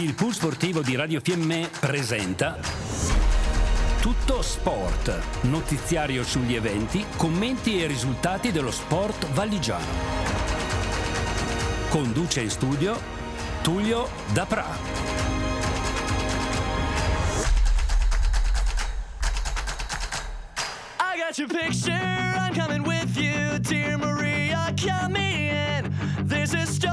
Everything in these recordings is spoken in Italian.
Il pool sportivo di Radio Fiemme presenta Tutto Sport, notiziario sugli eventi, commenti e risultati dello sport valigiano. Conduce in studio Tullio Dapra. I got your picture, I'm coming with you, dear Maria, come in. There's a story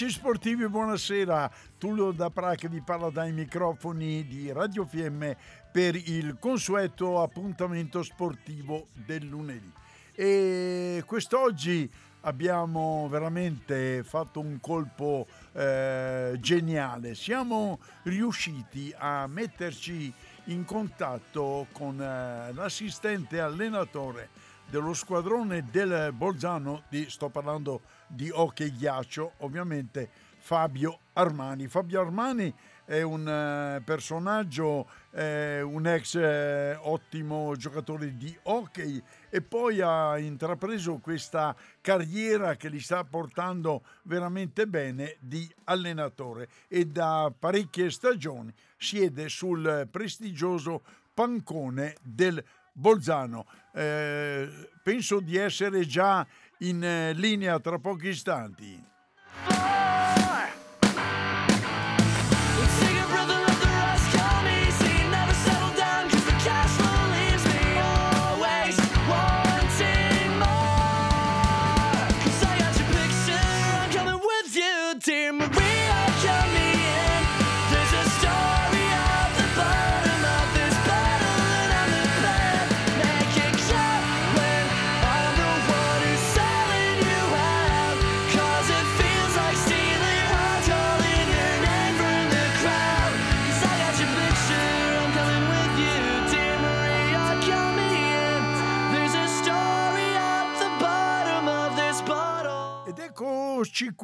Amici sportivi, buonasera. Tullio da Pra che vi parla dai microfoni di Radio Fiemme per il consueto appuntamento sportivo del lunedì. E quest'oggi abbiamo veramente fatto un colpo eh, geniale. Siamo riusciti a metterci in contatto con eh, l'assistente allenatore dello squadrone del Bolzano, di, sto parlando di hockey ghiaccio, ovviamente Fabio Armani. Fabio Armani è un eh, personaggio, eh, un ex eh, ottimo giocatore di hockey e poi ha intrapreso questa carriera che gli sta portando veramente bene di allenatore e da parecchie stagioni siede sul prestigioso pancone del Bolzano. Eh, penso di essere già in eh, linea tra pochi istanti.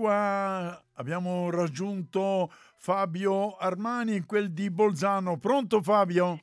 Qua, abbiamo raggiunto Fabio Armani, quel di Bolzano. Pronto Fabio?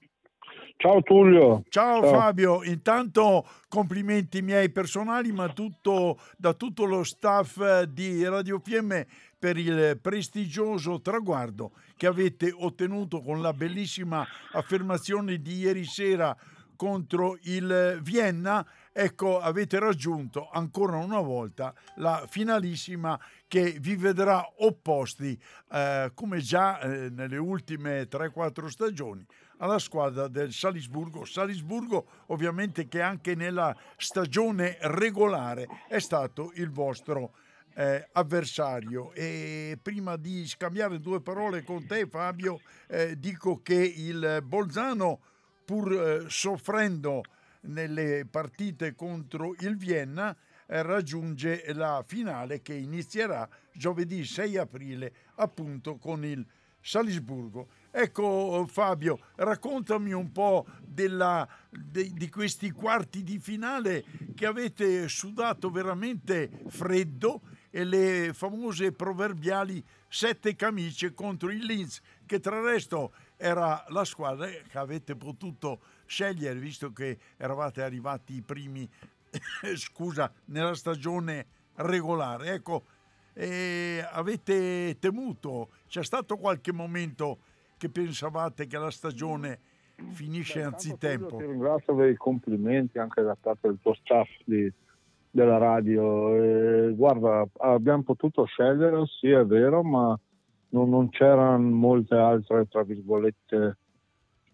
Ciao Tullio. Ciao, Fabio, intanto complimenti miei personali, ma tutto, da tutto lo staff eh, di Radio Fiemme per il prestigioso traguardo che avete ottenuto con la bellissima affermazione di ieri sera contro il Vienna. Ecco, avete raggiunto ancora una volta la finalissima che vi vedrà opposti, eh, come già eh, nelle ultime 3-4 stagioni, alla squadra del Salisburgo. Salisburgo ovviamente che anche nella stagione regolare è stato il vostro eh, avversario. E prima di scambiare due parole con te Fabio, eh, dico che il Bolzano, pur eh, soffrendo nelle partite contro il Vienna, eh, raggiunge la finale che inizierà giovedì 6 aprile appunto con il Salisburgo. Ecco Fabio, raccontami un po' della, de- di questi quarti di finale che avete sudato veramente freddo e le famose proverbiali sette camicie contro il Linz, che tra resto era la squadra che avete potuto scegliere, visto che eravate arrivati i primi, scusa, nella stagione regolare. Ecco, eh, avete temuto, c'è stato qualche momento che pensavate che la stagione finisce Intanto, anzitempo. Ti ringrazio per i complimenti anche da parte del tuo staff di- della radio. E, guarda, abbiamo potuto scegliere, sì è vero, ma non, non c'erano molte altre, tra virgolette,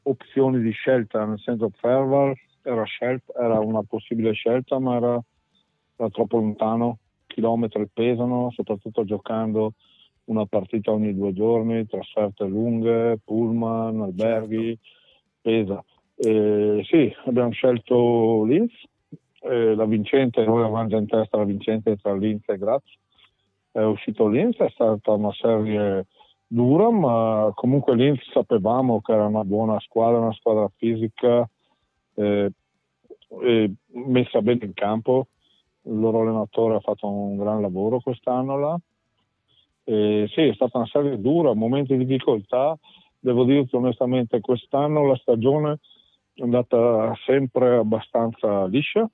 opzioni di scelta, nel senso Ferval era, scelta, era una possibile scelta, ma era, era troppo lontano, chilometri pesano, soprattutto giocando una partita ogni due giorni, trasferte lunghe, pullman, alberghi, pesa. Eh, sì, abbiamo scelto Linz, la vincente, noi avevamo già in testa la vincente tra Linz e Graz. È uscito Linz, è stata una serie dura, ma comunque Linz sapevamo che era una buona squadra, una squadra fisica, eh, messa bene in campo. Il loro allenatore ha fatto un gran lavoro quest'anno là. Eh, sì, è stata una serie dura, momenti di difficoltà. Devo dirti onestamente, quest'anno la stagione è andata sempre abbastanza liscia.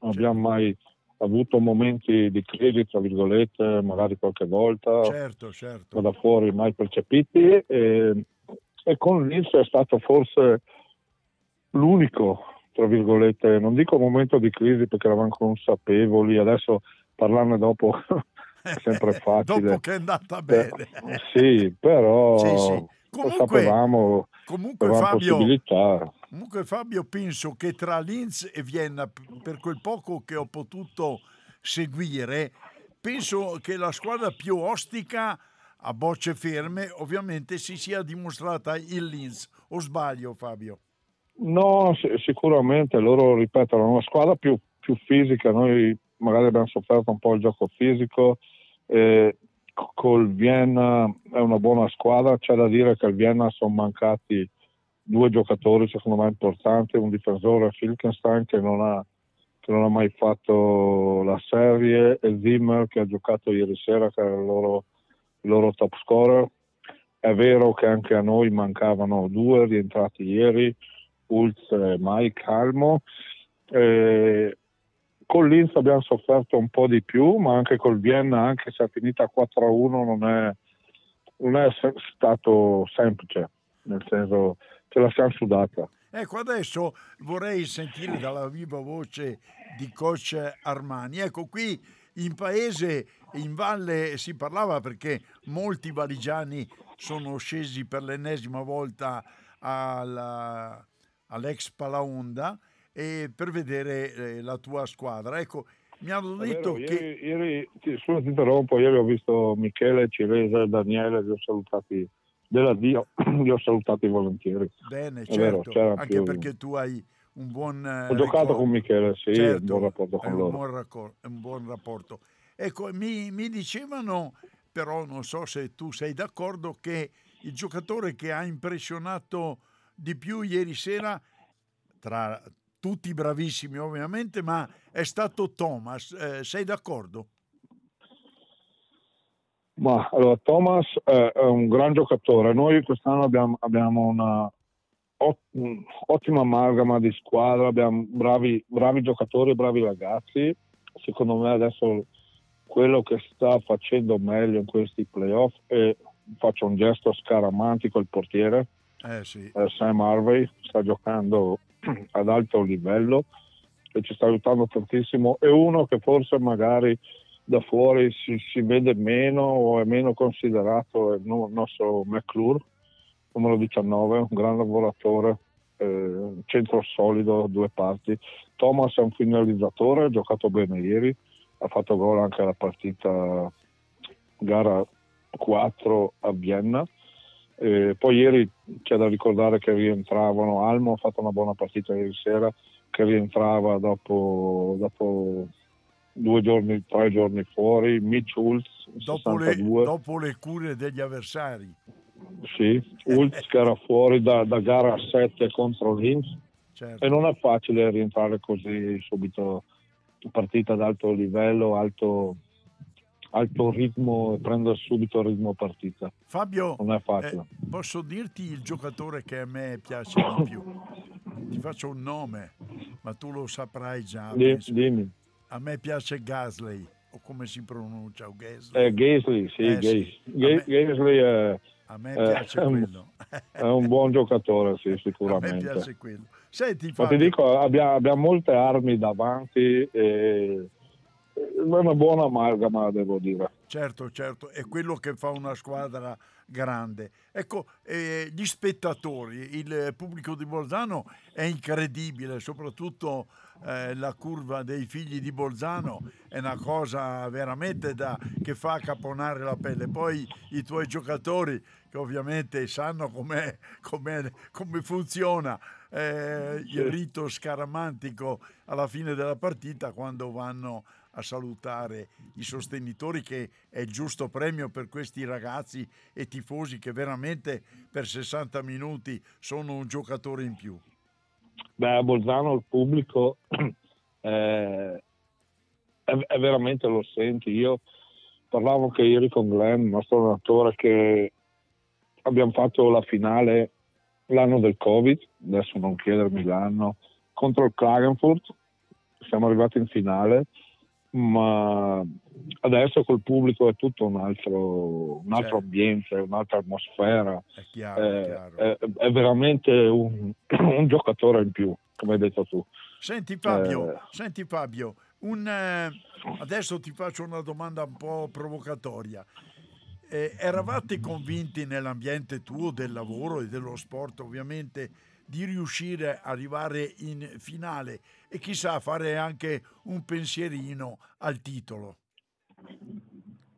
Non abbiamo mai avuto momenti di crisi, tra virgolette, magari qualche volta, Certo, certo. da fuori mai percepiti. E, e con l'Inps è stato forse l'unico, tra virgolette, non dico momento di crisi perché eravamo consapevoli, adesso parlarne dopo è sempre facile. Dopo che è andata bene. sì, però Sì, sì. Comunque, sapevamo, comunque Fabio, possibilità. comunque Fabio, penso che tra Linz e Vienna, per quel poco che ho potuto seguire, penso che la squadra più ostica a bocce ferme ovviamente si sia dimostrata il Linz. O sbaglio Fabio? No, si- sicuramente loro ripetono, una squadra più, più fisica, noi magari abbiamo sofferto un po' il gioco fisico, eh, col Vienna è una buona squadra, c'è da dire che al Vienna sono mancati due giocatori secondo me importanti, un difensore Filkenstein che non ha, che non ha mai fatto la serie e Zimmer che ha giocato ieri sera che era il loro, il loro top scorer. È vero che anche a noi mancavano due rientrati ieri, Ulz e Mike Almo. Eh, con l'Inz abbiamo sofferto un po' di più, ma anche col Vienna, anche se è finita 4-1, non è, non è stato semplice, nel senso ce la siamo sudata. Ecco, adesso vorrei sentire dalla viva voce di coach Armani. Ecco, qui in paese, in valle, si parlava perché molti valigiani sono scesi per l'ennesima volta alla- all'ex Palaonda e per vedere eh, la tua squadra. Ecco, mi hanno detto vero, che... ieri, ieri ti, scusa, ti interrompo, ieri ho visto Michele, Cilese e Daniele, li ho salutati della Dio, li ho salutati volentieri. Bene, È vero, certo, c'era anche più- perché tu hai un buon... eh, Ho giocato ricordo. con Michele, sì, Certo, un buon rapporto con un loro. buon, raccor- un buon rapporto. Ecco, mi, mi dicevano, però non so se tu sei d'accordo, che il giocatore che ha impressionato di più ieri sera, tra tutti bravissimi ovviamente, ma è stato Thomas. Eh, sei d'accordo? Ma allora, Thomas è, è un gran giocatore. Noi quest'anno abbiamo, abbiamo una ot- un- ottima amalgama di squadra, abbiamo bravi, bravi giocatori, bravi ragazzi. Secondo me adesso quello che sta facendo meglio in questi playoff è, faccio un gesto scaramantico, il portiere, Eh sì. eh, Sam Harvey, sta giocando ad alto livello e ci sta aiutando tantissimo. È uno che forse magari da fuori si, si vede meno o è meno considerato, è il no- nostro McClure, numero 19, un gran lavoratore, eh, centro solido, due parti. Thomas è un finalizzatore, ha giocato bene ieri, ha fatto gol anche alla partita gara 4 a Vienna. Eh, poi ieri c'è da ricordare che rientravano, Almo ha fatto una buona partita ieri sera, che rientrava dopo, dopo due giorni, tre giorni fuori, Mitch Hulz, Dopo le, 62, dopo le cure degli avversari. sì, Hulz che era fuori da, da gara 7 contro Linz Certo. e non è facile rientrare così subito partita ad alto livello, alto, alto ritmo e prendere subito il ritmo partita. Fabio, Non è facile. eh, posso dirti il giocatore che a me piace di più? Ti faccio un nome, ma tu lo saprai già. Penso. dimmi. A me piace Gasley, o come si pronuncia, o Gasley. Eh, Gaisley, sì, Eh, Gais- sì. A me- è, A me Eh, piace un- quello. È un buon giocatore, sì, A me sicuramente. piace quello. Senti, Ma ti Fabio, dico, abbia- abbiamo molte armi davanti e una buona amalgama, devo dire. certo, certo, è quello che fa una squadra grande. Ecco, eh, gli spettatori, il pubblico di Bolzano è incredibile, soprattutto eh, la curva dei figli di Bolzano è una cosa veramente da, che fa caponare la pelle. Poi i tuoi giocatori, che ovviamente sanno com'è, com'è- come funziona eh, il rito scaramantico alla fine della partita quando vanno a salutare i sostenitori che è il giusto premio per questi ragazzi e tifosi che veramente per 60 minuti sono un giocatore in più. Beh, a Bolzano il pubblico eh, è, è veramente lo senti. Io parlavo anche ieri con Glenn, nostro allenatore, che abbiamo fatto la finale l'anno del Covid, adesso non chiedermi l'anno, contro il Klagenfurt. Siamo arrivati in finale, ma adesso col pubblico è tutto un altro, un altro Certo. ambiente, un'altra atmosfera. È chiaro, è Eh, chiaro. è, è veramente un, un giocatore in più, come hai detto tu. Senti Fabio, eh. senti Fabio, un, eh, adesso ti faccio una domanda un po' provocatoria. Eh, eravate convinti nell'ambiente tuo del lavoro e dello sport ovviamente di riuscire ad arrivare in finale e chissà fare anche un pensierino al titolo?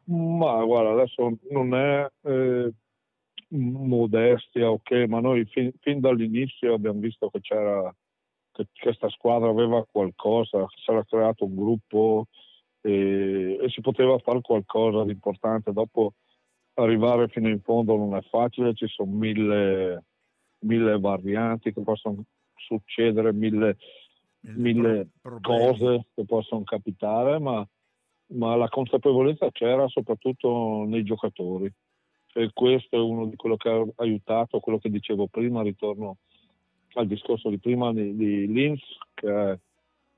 Ma guarda, adesso non è eh, modestia, ok, ma noi fin, fin dall'inizio abbiamo visto che c'era che questa squadra aveva qualcosa, si era creato un gruppo e, e si poteva fare qualcosa di importante. Dopo arrivare fino in fondo non è facile, ci sono mille, mille varianti che possono succedere, mille, Il mille cose che possono capitare, ma, ma la consapevolezza c'era soprattutto nei giocatori. E questo è uno di quello che ha aiutato, quello che dicevo prima, ritorno al discorso di prima di, di Linz, che,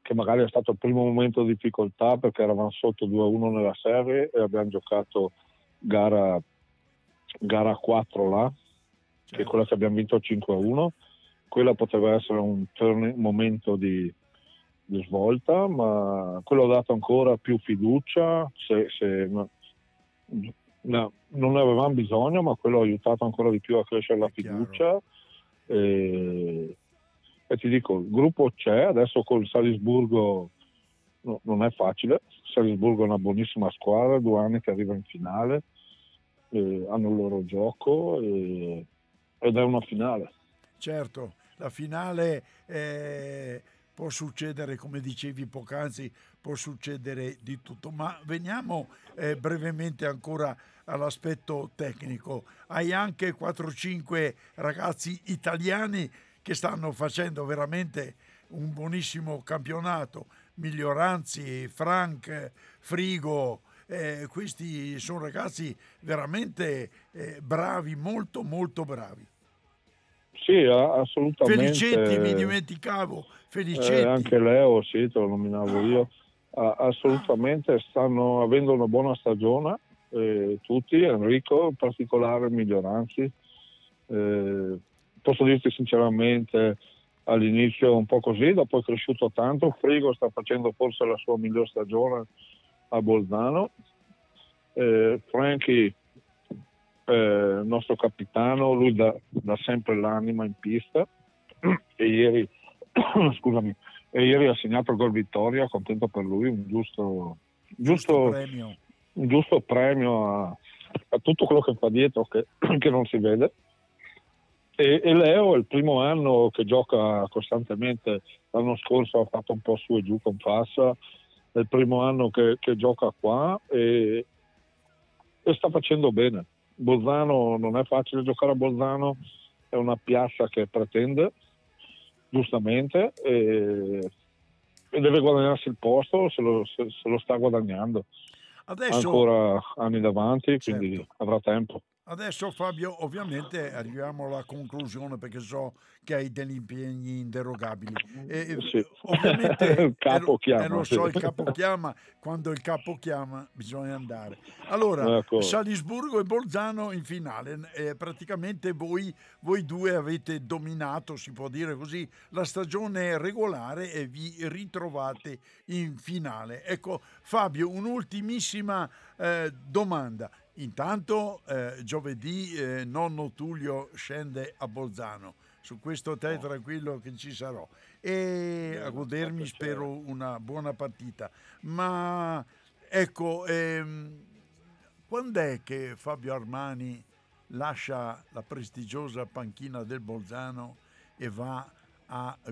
che magari è stato il primo momento di difficoltà perché eravamo sotto 2-1 nella serie e abbiamo giocato gara, gara 4 là, che è Certo. quella che abbiamo vinto 5-1. Quella poteva essere un momento di, di svolta, ma quello ha dato ancora più fiducia. Se, se- no, no, non ne avevamo bisogno, ma quello ha aiutato ancora di più a crescere la fiducia. E, e ti dico, il gruppo c'è, adesso col Salisburgo no, non è facile. Salisburgo è una buonissima squadra, due anni che arriva in finale, eh, hanno il loro gioco e- ed è una finale. Certo, la finale eh, può succedere, come dicevi poc'anzi, può succedere di tutto, ma veniamo eh, brevemente ancora all'aspetto tecnico. Hai anche 4-5 ragazzi italiani che stanno facendo veramente un buonissimo campionato. Miglioranzi, Frank, Frigo, eh, questi sono ragazzi veramente eh, bravi, molto molto bravi. Sì, assolutamente. Felicetti, mi dimenticavo. Felicetti. Eh, anche Leo, sì, te lo nominavo io. Assolutamente stanno avendo una buona stagione, eh, tutti, Enrico in particolare, Miglioranzi. Eh, posso dirti sinceramente, all'inizio un po' così, dopo è cresciuto tanto. Frigo sta facendo forse la sua miglior stagione a Bolzano. Eh, Frankie, eh, il nostro capitano, lui dà, dà sempre l'anima in pista e ieri, scusami, e ieri ha segnato il gol vittoria, contento per lui, un giusto, giusto, premio. un giusto premio a, a tutto quello che fa dietro che, che non si vede. E, e Leo è il primo anno che gioca costantemente, l'anno scorso ha fatto un po' su e giù con Fassa, è il primo anno che, che gioca qua e, e sta facendo bene. Bolzano non è facile giocare a Bolzano, è una piazza che pretende, giustamente, e, e deve guadagnarsi il posto, se lo, se- se lo sta guadagnando. Adesso, ancora anni davanti, quindi Certo. avrà tempo. Adesso Fabio, ovviamente arriviamo alla conclusione perché so che hai degli impegni inderogabili. E, Sì. Ovviamente capo chiama, e lo so, il capo chiama, quando il capo chiama bisogna andare. Allora, Ecco. Salisburgo e Bolzano in finale, Eh, praticamente voi, voi due avete dominato, si può dire così, la stagione regolare e vi ritrovate in finale. Ecco Fabio, un'ultimissima eh, domanda. Intanto eh, giovedì eh, nonno Tullio scende a Bolzano, su questo te tranquillo che ci sarò. E a godermi spero una buona partita. Ma ecco, ehm, quando è che Fabio Armani lascia la prestigiosa panchina del Bolzano e va a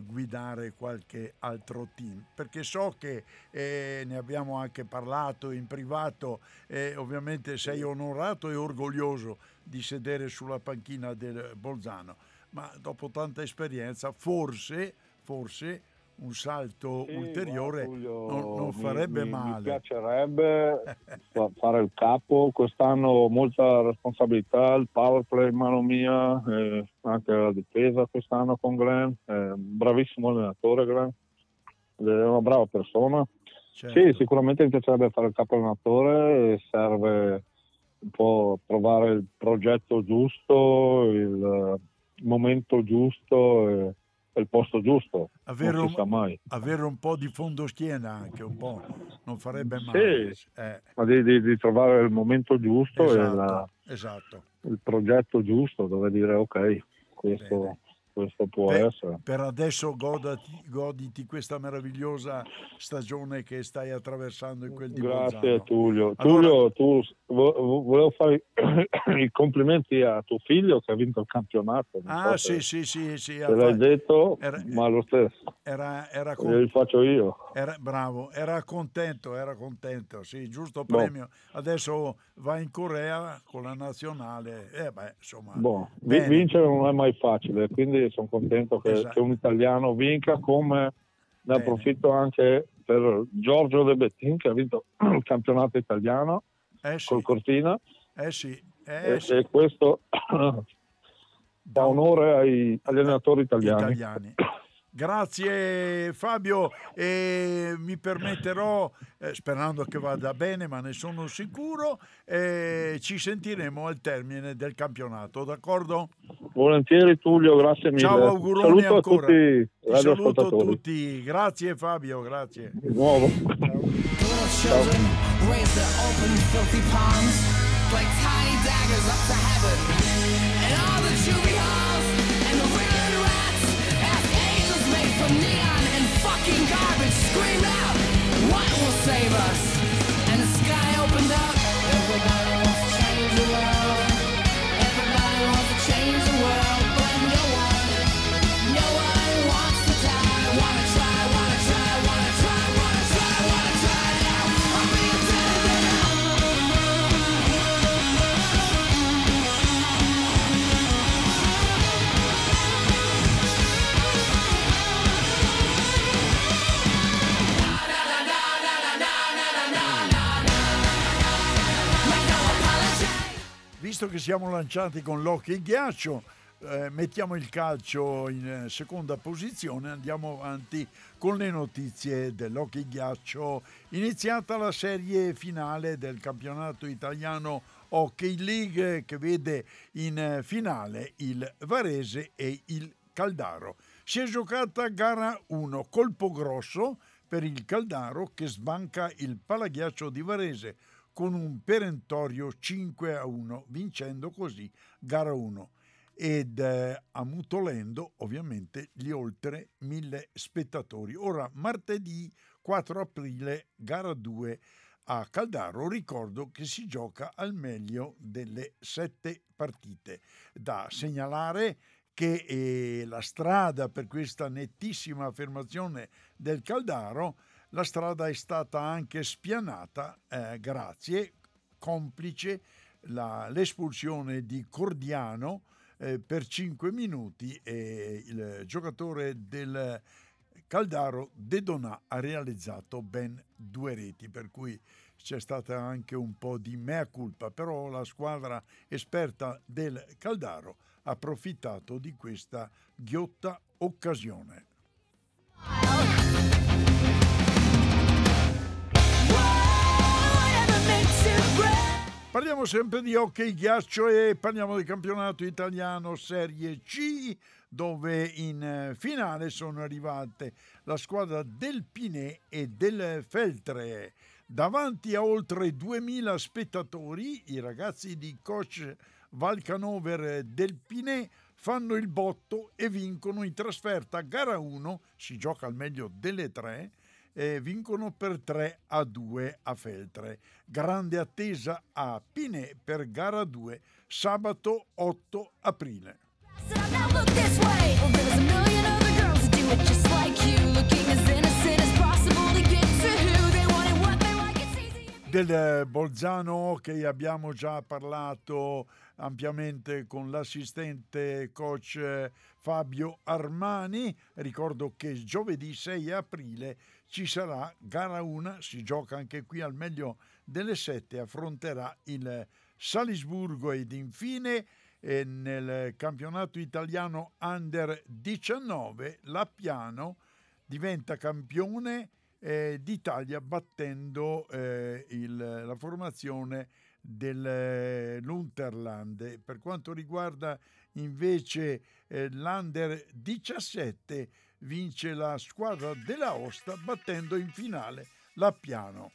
guidare qualche altro team? Perché so che eh, ne abbiamo anche parlato in privato e ovviamente sei onorato e orgoglioso di sedere sulla panchina del Bolzano, ma dopo tanta esperienza forse, forse un salto Sì, ulteriore Tullio, non, non farebbe mi, male. Mi piacerebbe fa- fare il capo, quest'anno ho molta responsabilità, il power play in mano mia, eh, anche la difesa quest'anno con Glenn, eh, bravissimo allenatore Glenn, è una brava persona. Certo. Sì, sicuramente mi piacerebbe fare il capo allenatore serve un po' trovare il progetto giusto, il momento giusto e il posto giusto. Avere non un- si sa mai. avere un po' di fondo schiena anche un po' non farebbe male. Sì. Eh, ma di, di- di trovare il momento giusto e esatto, la- esatto. il progetto giusto dove dire ok, questo, Bene. Questo può Beh, essere. Per adesso godati- goditi questa meravigliosa stagione che stai attraversando in quel di Grazie Bolzano. Tullio. Allora- Tullio, tu vo- vo- volevo fare i complimenti a tuo figlio che ha vinto il campionato. Ah so sì se- sì sì sì, se l'hai detto, Era- ma lo stesso, era, era, con- li faccio io. era- bravo, era contento, era contento, sì, giusto Boh. premio. Adesso va in Corea con la nazionale, eh beh, insomma. Bene. vincere non è mai facile, quindi sono contento che, Esatto. che un italiano vinca come ne approfitto anche per Giorgio De Bettin che ha vinto il campionato italiano Eh sì, col Cortina eh sì, e, eh sì. e questo dà onore ai, agli allenatori italiani. italiani. Grazie Fabio e mi permetterò, eh, sperando che vada bene, ma ne sono sicuro, eh, ci sentiremo al termine del campionato, d'accordo? Volentieri Tullio, grazie mille. Ciao, auguroni Saluto ancora. a tutti Ti saluto radioascoltatori. tutti, grazie Fabio, grazie. Di nuovo. Little save us? Visto che siamo lanciati con l'occhio in ghiaccio, eh, mettiamo il calcio in eh, seconda posizione, andiamo avanti con le notizie dell'occhio in ghiaccio. Iniziata la serie finale del campionato italiano Hockey League che vede in eh, finale il Varese e il Caldaro. Si è giocata gara 1, colpo grosso per il Caldaro che sbanca il palaghiaccio di Varese con un perentorio 5 a 1, vincendo così gara 1 ed eh, ammutolendo ovviamente gli oltre mille spettatori. Ora, martedì 4 aprile, gara 2 a Caldaro, ricordo che si gioca al meglio delle sette partite. Da segnalare che eh, la strada per questa nettissima affermazione del Caldaro, la strada è stata anche spianata eh, grazie, complice la- l'espulsione di Cordiano eh, per 5 minuti e il giocatore del Caldaro De Donà ha realizzato ben due reti, per cui c'è stata anche un po' di mea culpa, però la squadra esperta del Caldaro ha approfittato di questa ghiotta occasione. Parliamo sempre di hockey ghiaccio e parliamo del campionato italiano Serie C dove in eh, finale sono arrivate la squadra del Pinè e del Feltre. Davanti a oltre 2000 spettatori, i ragazzi di coach Valcanover del Pinè fanno il botto e vincono in trasferta gara 1, si gioca al meglio delle tre, e vincono per 3 a 2 a Feltre. Grande attesa a Pinè per gara 2 sabato 8 aprile. You- Del Bolzano che abbiamo già parlato ampiamente con l'assistente coach Fabio Armani. Ricordo che giovedì 6 aprile ci sarà gara 1, si gioca anche qui al meglio delle 7, affronterà il Salisburgo ed infine eh, nel campionato italiano under 19 la Piano diventa campione eh, d'Italia battendo eh, il- la formazione dell'Unterland. Per quanto riguarda invece eh, l'Under 17 vince la squadra della Osta battendo in finale la Piano.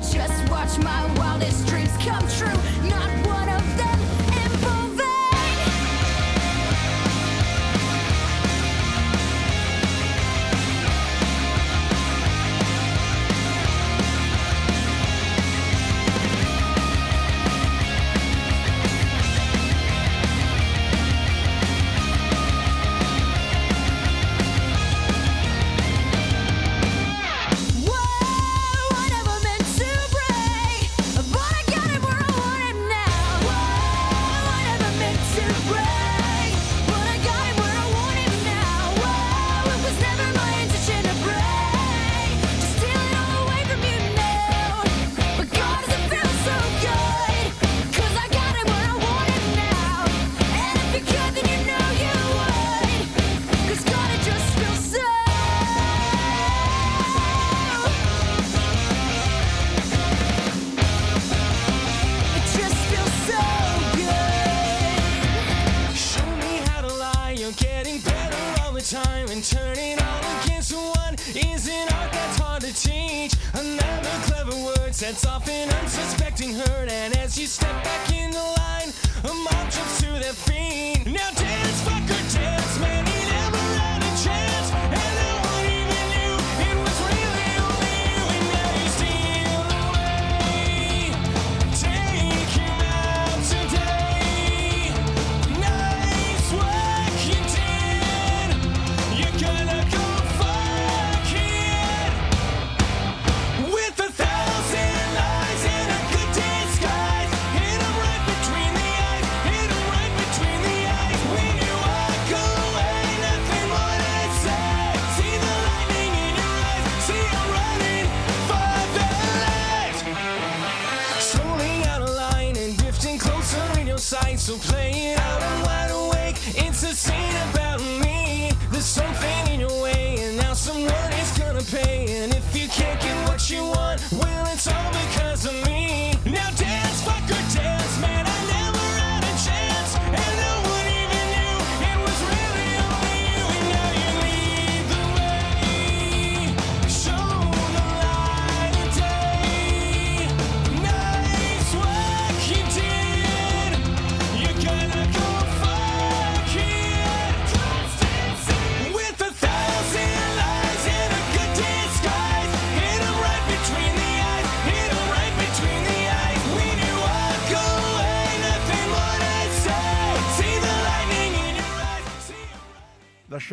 Just watch my wildest dreams come true. Not one of them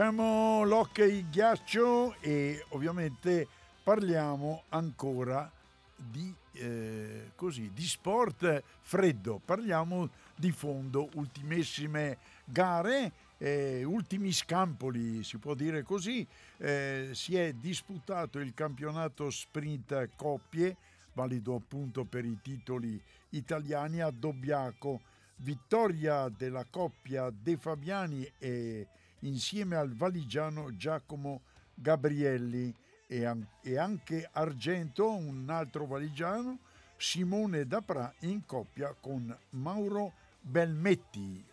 Lasciamo l'hockey ghiaccio e ovviamente parliamo ancora di, eh, così, di sport freddo. Parliamo di fondo, ultimissime gare eh, ultimi scampoli, si può dire così, eh, si è disputato il campionato sprint coppie, valido appunto per i titoli italiani a Dobbiaco, vittoria della coppia De Fabiani e insieme al valigiano Giacomo Gabrielli e, an- anche argento un altro valigiano Simone Dapra in coppia con Mauro Belmetti.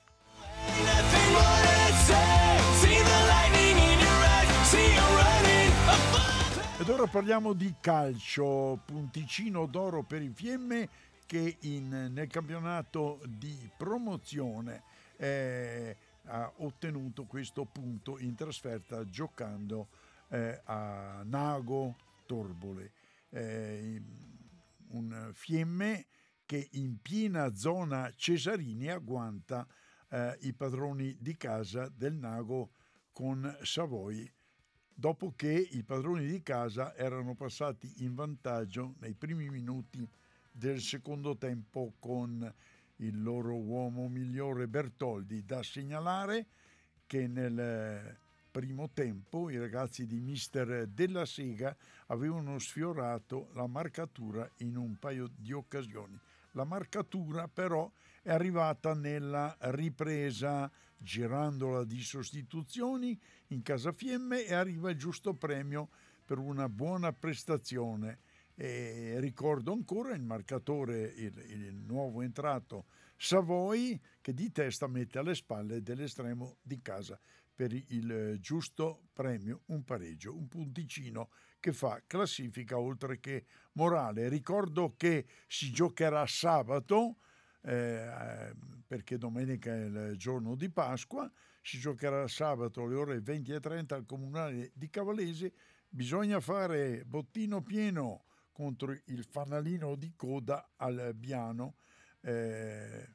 Ed ora parliamo di calcio, punticino d'oro per il Fiemme che in- nel campionato di promozione eh, ha ottenuto questo punto in trasferta giocando eh, a Nago Torbole. Eh, un Fiemme che in piena zona Cesarini agguanta eh, i padroni di casa del Nago con Savoy dopo che i padroni di casa erano passati in vantaggio nei primi minuti del secondo tempo con il loro uomo migliore Bertoldi. Da segnalare che nel eh, primo tempo i ragazzi di Mister Della Sega avevano sfiorato la marcatura in un paio di occasioni. La marcatura però è arrivata nella ripresa, girandola di sostituzioni in casa Fiemme e arriva il giusto premio per una buona prestazione. E ricordo ancora il marcatore, il, il nuovo entrato Savoy, che di testa mette alle spalle dell'estremo di casa per il giusto premio, un pareggio, un punticino che fa classifica oltre che morale. Ricordo che si giocherà sabato, eh, perché domenica è il giorno di Pasqua, si giocherà sabato alle ore 20 e 30 al comunale di Cavallese, bisogna fare bottino pieno contro il fanalino di coda al Biano. Eh,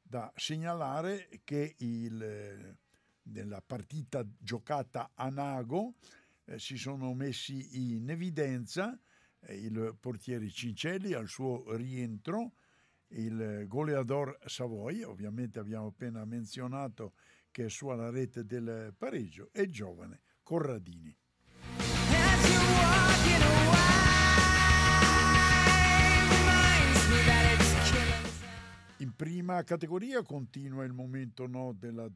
da segnalare che il, nella partita giocata a Nago eh, si sono messi in evidenza eh, il portiere Cincelli al suo rientro, il goleador Savoy, ovviamente abbiamo appena menzionato che è su alla rete del pareggio, e il giovane Corradini. As In prima categoria continua il momento no della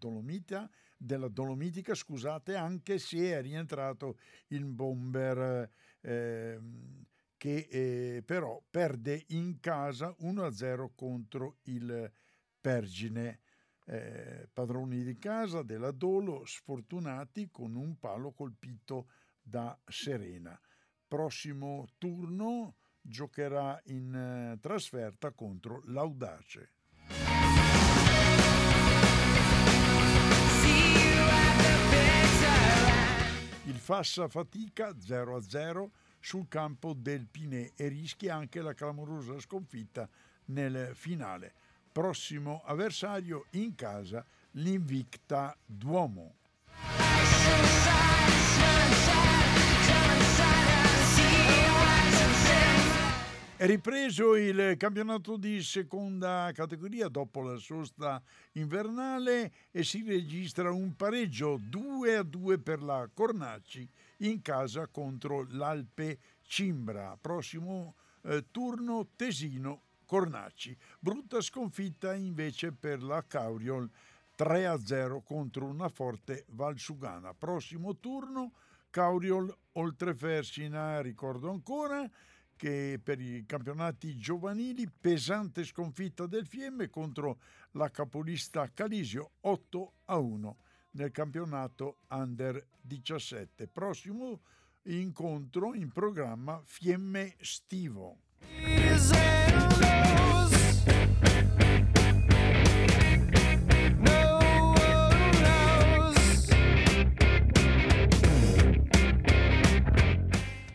della Dolomitica, scusate, anche se è rientrato il bomber ehm, che eh, però perde in casa 1-0 contro il Pergine. Eh, padroni di casa della Dolo sfortunati con un palo colpito da Serena. Prossimo turno giocherà in eh, trasferta contro l'Audace. Il Fassa fatica 0-0 sul campo del Pinè e rischia anche la clamorosa sconfitta nel finale. Prossimo avversario in casa l'Invicta Duomo. Ripreso il campionato di seconda categoria dopo la sosta invernale e si registra un pareggio 2 a 2 per la Cornacci in casa contro l'Alpe Cimbra. Prossimo eh, turno Tesino Cornacci. Brutta sconfitta invece per la Cauriol 3 a 0 contro una forte Valsugana. Prossimo turno Cauriol Oltrefersina, ricordo ancora che per i campionati giovanili pesante sconfitta del Fiemme contro la capolista Calisio 8 a 1 nel campionato Under 17. Prossimo incontro in programma Fiemme Stivo. Is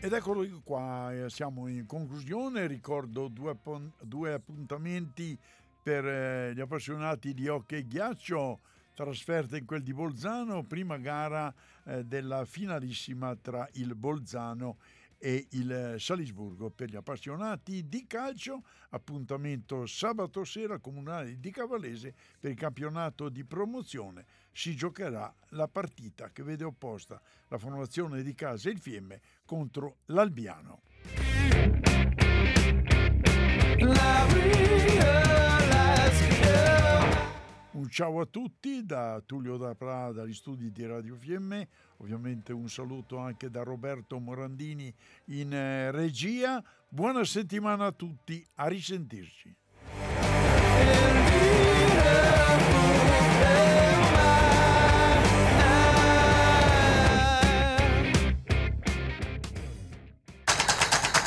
Ed eccolo qua, eh, siamo in conclusione, ricordo due, appon- due appuntamenti per eh, gli appassionati di hockey ghiaccio, trasferta in quel di Bolzano, prima gara eh, della finalissima tra il Bolzano e il Salisburgo. Per gli appassionati di calcio, appuntamento sabato sera comunale di Cavallese per il campionato di promozione. Si giocherà la partita che vede opposta la formazione di casa il Fiemme contro l'Albiano. Un ciao a tutti da Tullio da Prada dagli studi di Radio Fiemme, ovviamente un saluto anche da Roberto Morandini in eh, regia. Buona settimana a tutti, a risentirci.